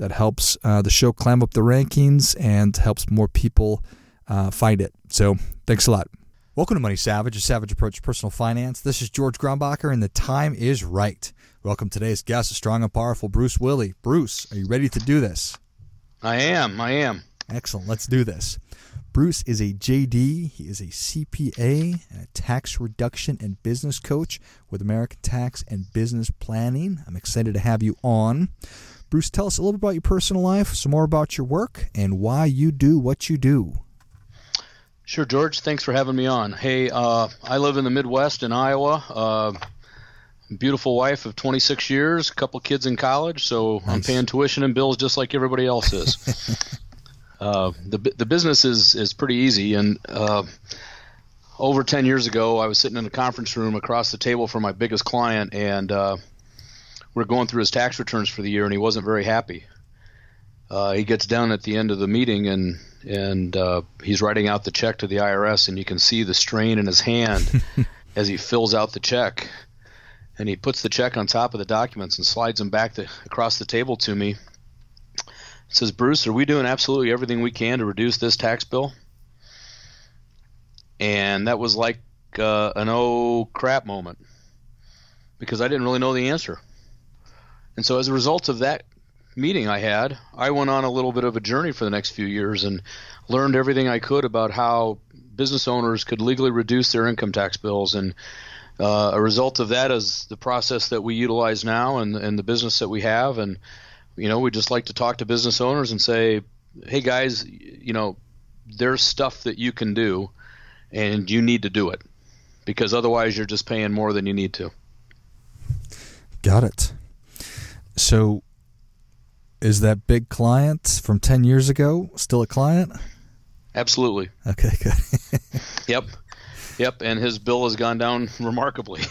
That helps uh, the show climb up the rankings and helps more people uh, find it. So thanks a lot. Welcome to Money Savage, a savage approach to personal finance. This is George Grombacher, and the time is right. Welcome today's guest, a strong and powerful Bruce Willie. Bruce, are you ready to do this? I am. I am. Excellent. Let's do this. Bruce is a JD. He is a CPA, and a tax reduction and business coach with American Tax and Business Planning. I'm excited to have you on. Bruce, tell us a little bit about your personal life, some more about your work, and why you do what you do. Sure, George. Thanks for having me on. Hey, uh, I live in the Midwest in Iowa. Uh, beautiful wife of 26 years, a couple kids in college, so nice. I'm paying tuition and bills just like everybody else is. uh, the the business is is pretty easy, and uh, over 10 years ago, I was sitting in a conference room across the table from my biggest client, and uh, we're going through his tax returns for the year, and he wasn't very happy. Uh, he gets down at the end of the meeting, and and uh, he's writing out the check to the IRS, and you can see the strain in his hand as he fills out the check and he puts the check on top of the documents and slides them back the, across the table to me. It says, Bruce, are we doing absolutely everything we can to reduce this tax bill? And that was like uh, an oh crap moment because I didn't really know the answer. And so, as a result of that meeting I had, I went on a little bit of a journey for the next few years and learned everything I could about how business owners could legally reduce their income tax bills and uh, a result of that is the process that we utilize now and, and the business that we have. And, you know, we just like to talk to business owners and say, hey, guys, you know, there's stuff that you can do and you need to do it because otherwise you're just paying more than you need to. Got it. So, is that big client from 10 years ago still a client? Absolutely. Okay, good. yep. Yep, and his bill has gone down remarkably.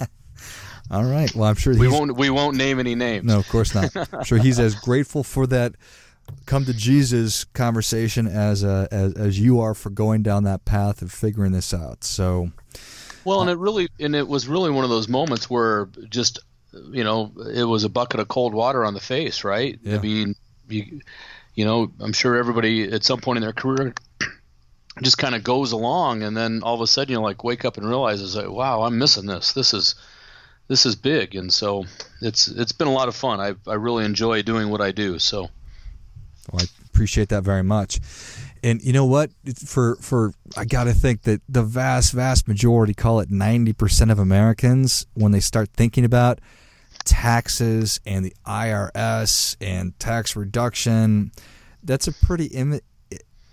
All right. Well, I'm sure we won't we won't name any names. No, of course not. I'm sure he's as grateful for that come to Jesus conversation as uh, as as you are for going down that path of figuring this out. So, well, and it really and it was really one of those moments where just you know it was a bucket of cold water on the face, right? Yeah. I mean, you, you know, I'm sure everybody at some point in their career just kind of goes along and then all of a sudden you like wake up and realize like wow i'm missing this. This is this is big. And so it's it's been a lot of fun. I, I really enjoy doing what i do. So well, i appreciate that very much. And you know what? For for i gotta think that the vast vast majority call it 90% of americans when they start thinking about taxes and the irs and tax reduction that's a pretty Im-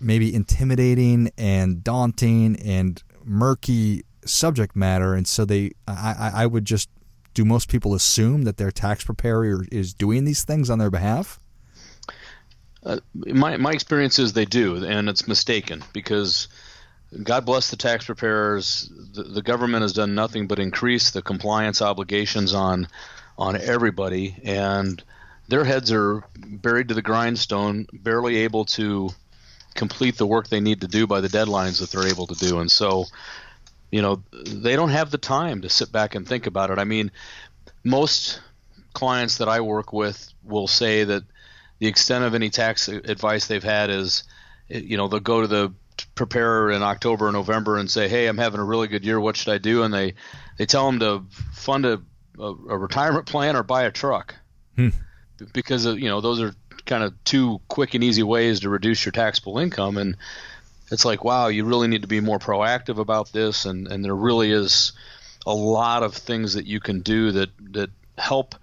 maybe intimidating and daunting and murky subject matter, and so they, I, I would just, do most people assume that their tax preparer is doing these things on their behalf? Uh, my my experience is they do, and it's mistaken because God bless the tax preparers. The, the government has done nothing but increase the compliance obligations on on everybody, and their heads are buried to the grindstone, barely able to complete the work they need to do by the deadlines that they're able to do. And so, you know, they don't have the time to sit back and think about it. I mean, most clients that I work with will say that the extent of any tax advice they've had is, you know, they'll go to the preparer in October or November and say, "Hey, I'm having a really good year. What should I do?" And they they tell them to fund a, a, a retirement plan or buy a truck. Hmm. Because you know those are kind of two quick and easy ways to reduce your taxable income. And it's like wow you really need to be more proactive about this. And and there really is a lot of things that you can do that that help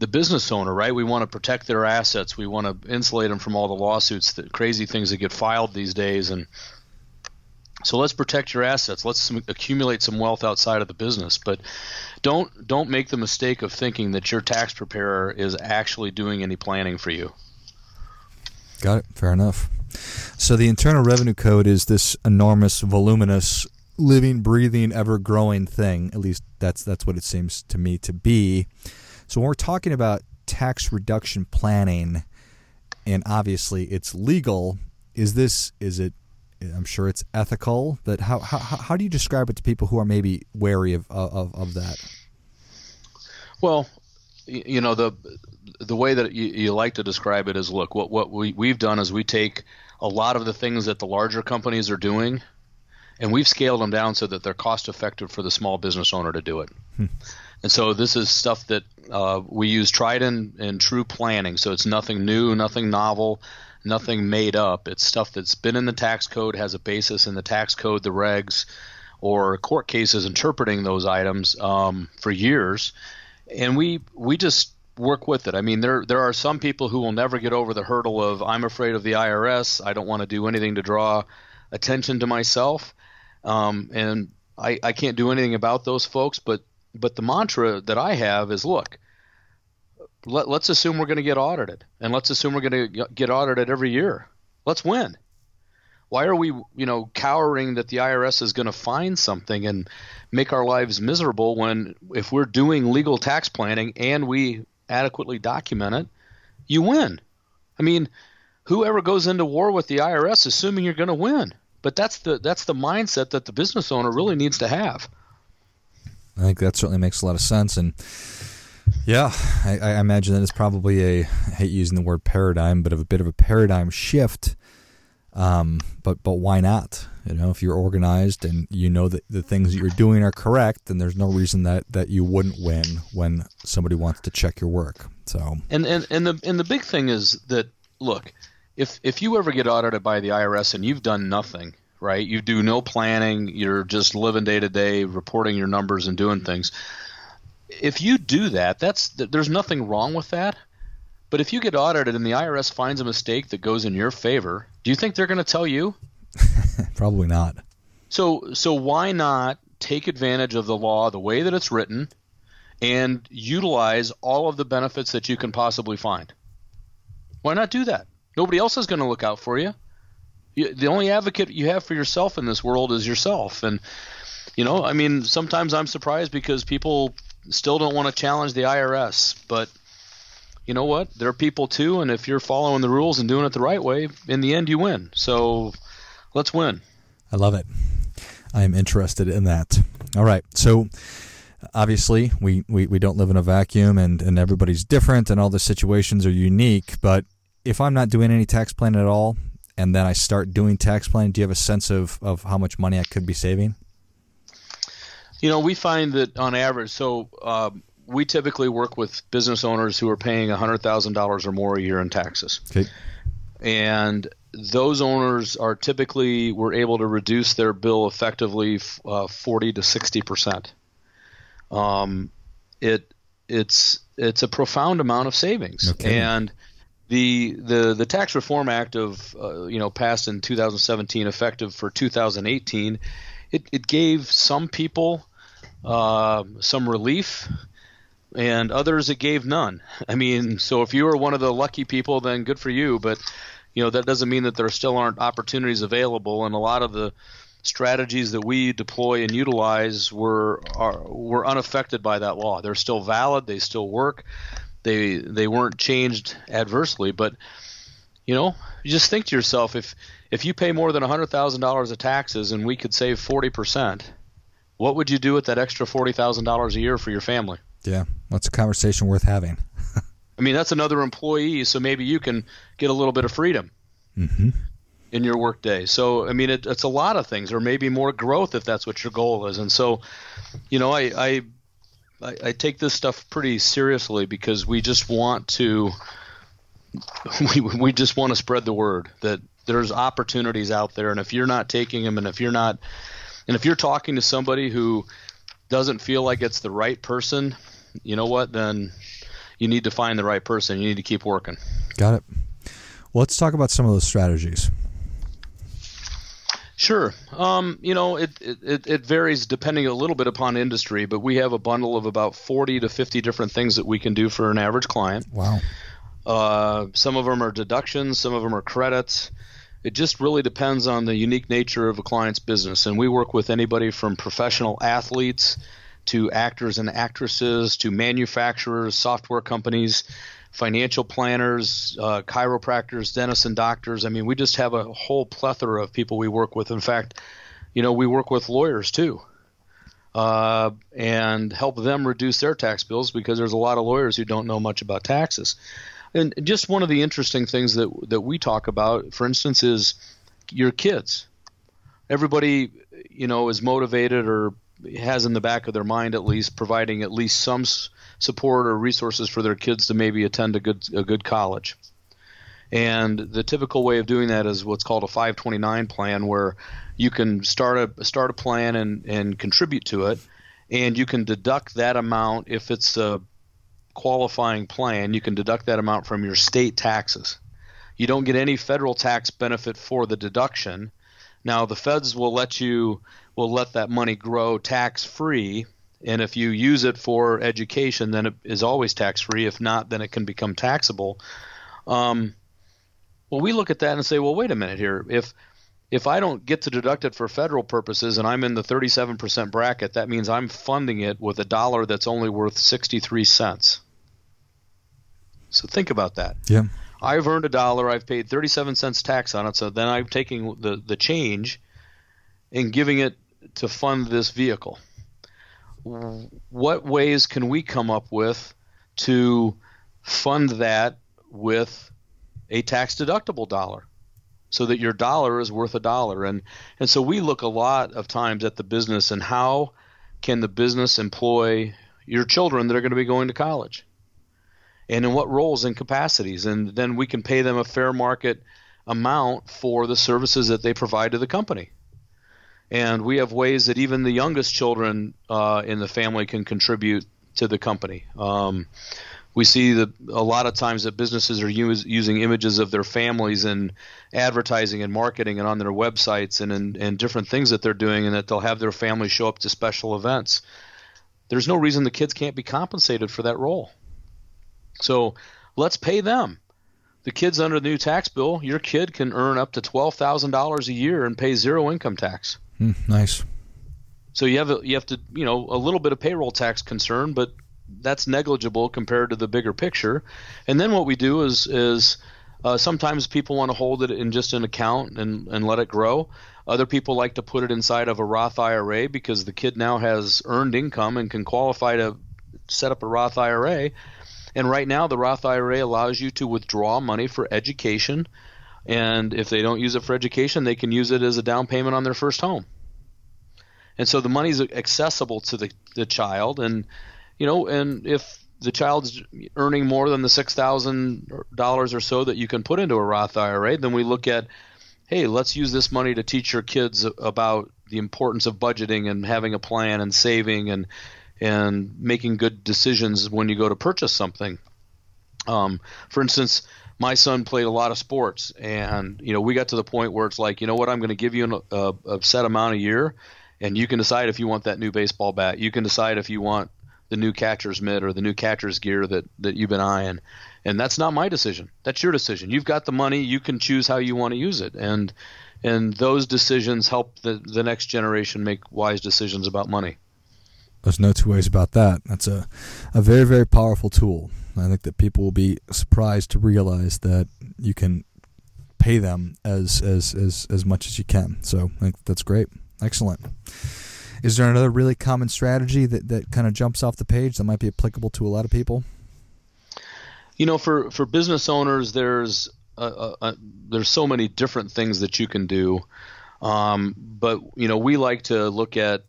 the business owner right? We want to protect their assets. We want to insulate them from all the lawsuits the crazy things that get filed these days. And so let's protect your assets. Let's accumulate some wealth outside of the business, but don't don't make the mistake of thinking that your tax preparer is actually doing any planning for you. Got it. Fair enough. So the Internal Revenue Code is this enormous, voluminous, living, breathing, ever-growing thing. At least that's that's what it seems to me to be. So when we're talking about tax reduction planning, and obviously it's legal, is this is it? I'm sure it's ethical. But how how how do you describe it to people who are maybe wary of of, of that? Well, you know the the way that you, you, like to describe it is look what what we we've done is we take a lot of the things that the larger companies are doing and we've scaled them down so that they're cost effective for the small business owner to do it hmm. and so this is stuff that uh, we use tried and, and true planning so it's nothing new nothing novel nothing made up it's stuff that's been in the tax code has a basis in the tax code the regs or court cases interpreting those items um, for years and we we just work with it. I mean, there there are some people who will never get over the hurdle of I'm afraid of the IRS. I don't want to do anything to draw attention to myself, um, and I, I can't do anything about those folks. But but the mantra that I have is, look, let, let's assume we're going to get audited, and let's assume we're going to get audited every year. Let's win. Why are we, you know, cowering that the IRS is going to find something and make our lives miserable when if we're doing legal tax planning and we adequately document it, you win. I mean, whoever goes into war with the IRS assuming you're going to win. But that's the that's the mindset that the business owner really needs to have. I think that certainly makes a lot of sense and yeah, I, I imagine that it's probably a I hate using the word paradigm, but of a bit of a paradigm shift um, but but why not? You know, if you're organized and you know that the things that you're doing are correct, then there's no reason that, that you wouldn't win when somebody wants to check your work. So and and and the and the big thing is that look, if if you ever get audited by the IRS and you've done nothing, right? You do no planning, you're just living day to day, reporting your numbers and doing things. If you do that, that's there's nothing wrong with that. But if you get audited and the IRS finds a mistake that goes in your favor, do you think they're going to tell you? Probably not. So so why not take advantage of the law the way that it's written and utilize all of the benefits that you can possibly find? Why not do that? Nobody else is going to look out for you. you. The only advocate you have for yourself in this world is yourself. And you know, I mean, sometimes I'm surprised because people still don't want to challenge the IRS, but you know what? There are people too, and if you're following the rules and doing it the right way, in the end you win. So let's win. I love it. I am interested in that. All right. So obviously we, we, we don't live in a vacuum and, and everybody's different and all the situations are unique. But if I'm not doing any tax planning at all and then I start doing tax planning, do you have a sense of, of how much money I could be saving? You know, we find that on average, so um, we typically work with business owners who are paying $100,000 or more a year in taxes. Okay. And those owners are typically were able to reduce their bill effectively uh, 40 to 60 percent. Um, it it's it's a profound amount of savings, okay. and the the the Tax Reform Act of uh, you know passed in 2017, effective for 2018, it, it gave some people uh, some relief and others it gave none. I mean, so if you were one of the lucky people, then good for you. But you know that doesn't mean that there still aren't opportunities available, and a lot of the strategies that we deploy and utilize were are, were unaffected by that law. They're still valid. They still work. They they weren't changed adversely. But you know, you just think to yourself if if you pay more than hundred thousand dollars of taxes and we could save forty percent, what would you do with that extra forty thousand dollars a year for your family? Yeah, that's a conversation worth having. I mean, that's another employee, so maybe you can get a little bit of freedom mm-hmm. in your workday. So, I mean, it, it's a lot of things, or maybe more growth if that's what your goal is. And so, you know, I, I I, I take this stuff pretty seriously because we just want to we we just want to spread the word that there's opportunities out there, and if you're not taking them, and if you're not, and if you're talking to somebody who doesn't feel like it's the right person, you know what? Then you need to find the right person. You need to keep working. Got it. Well, let's talk about some of those strategies. Sure. Um, you know, it, it, it varies depending a little bit upon industry, but we have a bundle of about 40 to 50 different things that we can do for an average client. Wow. Uh, some of them are deductions, some of them are credits. It just really depends on the unique nature of a client's business. And we work with anybody from professional athletes to actors and actresses to manufacturers, software companies, financial planners, uh, chiropractors, dentists, and doctors. I mean, we just have a whole plethora of people we work with. In fact, you know, we work with lawyers too. Uh, and help them reduce their tax bills because there's a lot of lawyers who don't know much about taxes. And just one of the interesting things that that we talk about, for instance, is your kids. Everybody, you know, is motivated or has in the back of their mind at least providing at least some support or resources for their kids to maybe attend a good a good college. And the typical way of doing that is what's called a 529 plan, where you can start a start a plan and and contribute to it, and you can deduct that amount if it's a qualifying plan. You can deduct that amount from your state taxes. You don't get any federal tax benefit for the deduction. Now the feds will let you will let that money grow tax free and if you use it for education, then it is always tax free. If not, then it can become taxable. Um, well, we look at that and say, well, wait a minute here. If if I don't get to deduct it for federal purposes and I'm in the 37% bracket, that means I'm funding it with a dollar that's only worth 63 cents. So think about that. Yeah. I've earned a dollar, I've paid 37 cents tax on it, so then I'm taking the, the change and giving it to fund this vehicle what ways can we come up with to fund that with a tax deductible dollar so that your dollar is worth a dollar. And and so we look a lot of times at the business and how can the business employ your children that are going to be going to college? And in what roles and capacities? And then we can pay them a fair market amount for the services that they provide to the company. And we have ways that even the youngest children uh, in the family can contribute to the company. Um, we see that a lot of times that businesses are use, using images of their families in advertising and marketing and on their websites and in, and different things that they're doing, and that they'll have their family show up to special events. There's no reason the kids can't be compensated for that role. So let's pay them. The kids under the new tax bill, your kid can earn up to twelve thousand dollars a year and pay zero income tax. Mm, nice. So you have a, you have to you know a little bit of payroll tax concern, but that's negligible compared to the bigger picture. And then what we do is is uh, sometimes people want to hold it in just an account and, and let it grow. Other people like to put it inside of a Roth IRA because the kid now has earned income and can qualify to set up a Roth IRA. And right now, the Roth IRA allows you to withdraw money for education and if they don't use it for education, they can use it as a down payment on their first home. And so the money's accessible to the, the child, and you know, and if the child's earning more than the six thousand dollars or so that you can put into a Roth IRA, then we look at, hey, let's use this money to teach your kids about the importance of budgeting and having a plan and saving and and making good decisions when you go to purchase something. Um, for instance, my son played a lot of sports, and you know we got to the point where it's like, you know what, I'm going to give you an, a, a set amount a year, and you can decide if you want that new baseball bat. You can decide if you want the new catcher's mitt or the new catcher's gear that that you've been eyeing, and that's not my decision. That's your decision. You've got the money. You can choose how you want to use it, and and those decisions help the the next generation make wise decisions about money. There's no two ways about that. That's a, a very, very powerful tool. I think that people will be surprised to realize that you can pay them as as as, as much as you can. So I think that's great. Excellent. Is there another really common strategy that, that kind of jumps off the page that might be applicable to a lot of people? You know, for, for business owners, there's there's so many different things that you can do, um, but you know we like to look at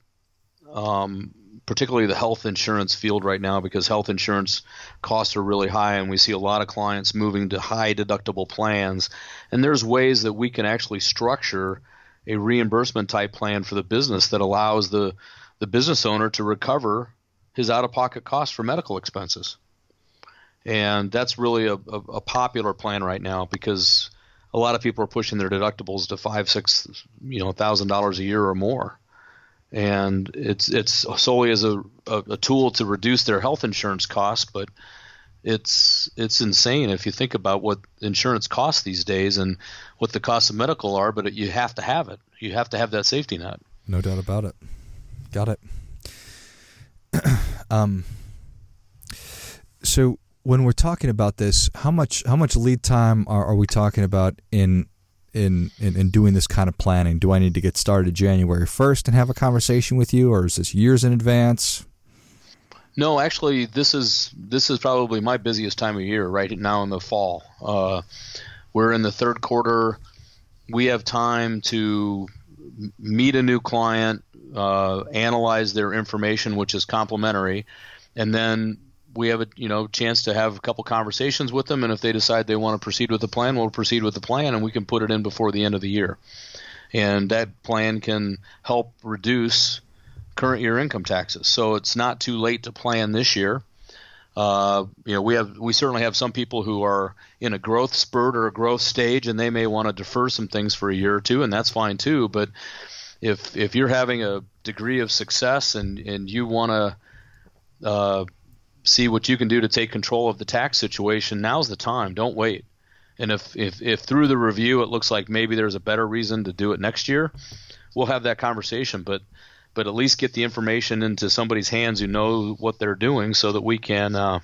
um, particularly the health insurance field right now because health insurance costs are really high and we see a lot of clients moving to high deductible plans and there's ways that we can actually structure a reimbursement type plan for the business that allows the the business owner to recover his out of pocket costs for medical expenses and that's really a, a, a popular plan right now because a lot of people are pushing their deductibles to five six you know thousand dollars a year or more and it's it's solely as a, a, a, tool to reduce their health insurance costs. But it's it's insane if you think about what insurance costs these days and what the costs of medical are. But you have to have it. You have to have that safety net. No doubt about it. Got it. um. So when we're talking about this, how much how much lead time are, are we talking about in, in in in doing this kind of planning? Do I need to get started January first and have a conversation with you, or is this years in advance? No, actually, this is this is probably my busiest time of year right now in the fall. Uh, we're in the third quarter. We have time to meet a new client, uh, analyze their information, which is complimentary, and then we have a you know chance to have a couple conversations with them. And if they decide they want to proceed with the plan, we'll proceed with the plan, and we can put it in before the end of the year. And that plan can help reduce current year income taxes. So it's not too late to plan this year. Uh, you know, we have we certainly have some people who are in a growth spurt or a growth stage, and they may want to defer some things for a year or two, and that's fine too. But if if you're having a degree of success and and you want to uh, see what you can do to take control of the tax situation, now's the time. Don't wait. And if, if, if through the review it looks like maybe there's a better reason to do it next year, we'll have that conversation. But but at least get the information into somebody's hands who know what they're doing so that we can uh,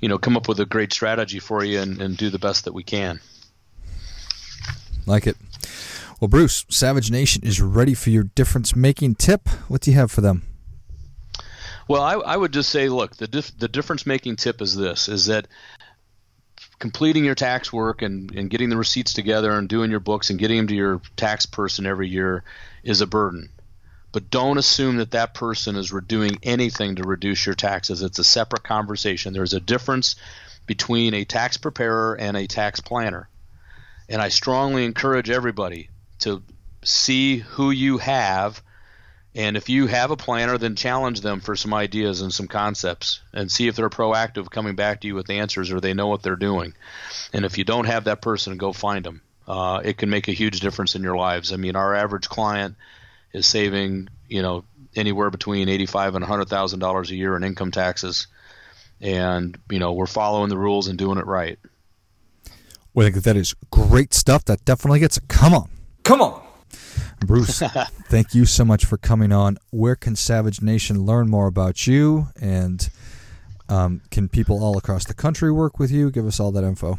you know come up with a great strategy for you and, and do the best that we can. Like it. Well bruce savage nation is ready for your difference making tip. What do you have for them? Well i, I would just say look the, dif- the difference making tip is this is that completing your tax work and, and getting the receipts together and doing your books and getting them to your tax person every year is a burden but don't assume that that person is doing anything to reduce your taxes. It's a separate conversation. There's a difference between a tax preparer and a tax planner. And I strongly encourage everybody to see who you have. And if you have a planner, then challenge them for some ideas and some concepts and see if they're proactive coming back to you with answers or they know what they're doing. And if you don't have that person, go find them. Uh, it can make a huge difference in your lives. I mean, our average client is saving you know anywhere between eighty five and hundred thousand dollars a year in income taxes, and you know we're following the rules and doing it right. Well, I think that is great stuff. That definitely gets a come on, come on. Bruce, thank you so much for coming on. Where can Savage Nation learn more about you? And um, can people all across the country work with you? Give us all that info.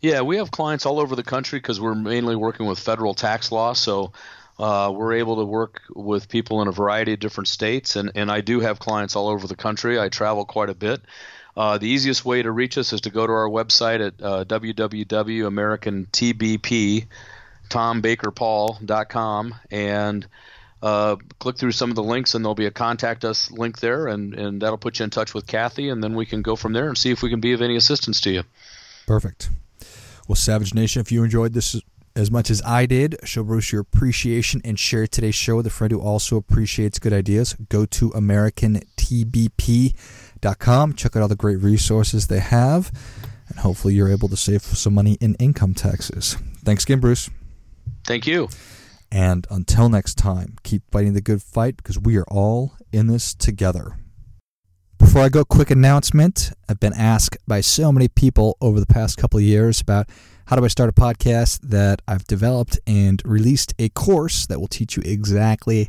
Yeah, we have clients all over the country because we're mainly working with federal tax law. So uh, we're able to work with people in a variety of different states, and, and I do have clients all over the country. I travel quite a bit. Uh, the easiest way to reach us is to go to our website at uh, www.americantbp.tombakerpaul.com and uh, click through some of the links, and there'll be a contact us link there, and, and that'll put you in touch with Kathy, and then we can go from there and see if we can be of any assistance to you. Perfect. Well, Savage Nation, if you enjoyed this as much as I did. Show Bruce your appreciation and share today's show with a friend who also appreciates good ideas. Go to AmericanTBP.com. Check out all the great resources they have, and hopefully you're able to save some money in income taxes. Thanks again, Bruce. Thank you. And until next time, keep fighting the good fight because we are all in this together. Before I go, quick announcement. I've been asked by so many people over the past couple of years about how do I start a podcast that I've developed and released a course that will teach you exactly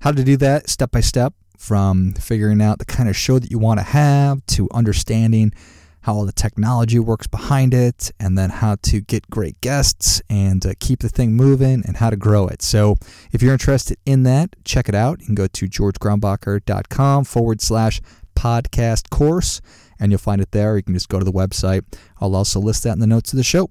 how to do that step by step from figuring out the kind of show that you want to have to understanding how all the technology works behind it and then how to get great guests and uh, keep the thing moving and how to grow it. So if you're interested in that, check it out. You can go to georgegrombacher.com forward slash podcast course and you'll find it there. You can just go to the website. I'll also list that in the notes of the show.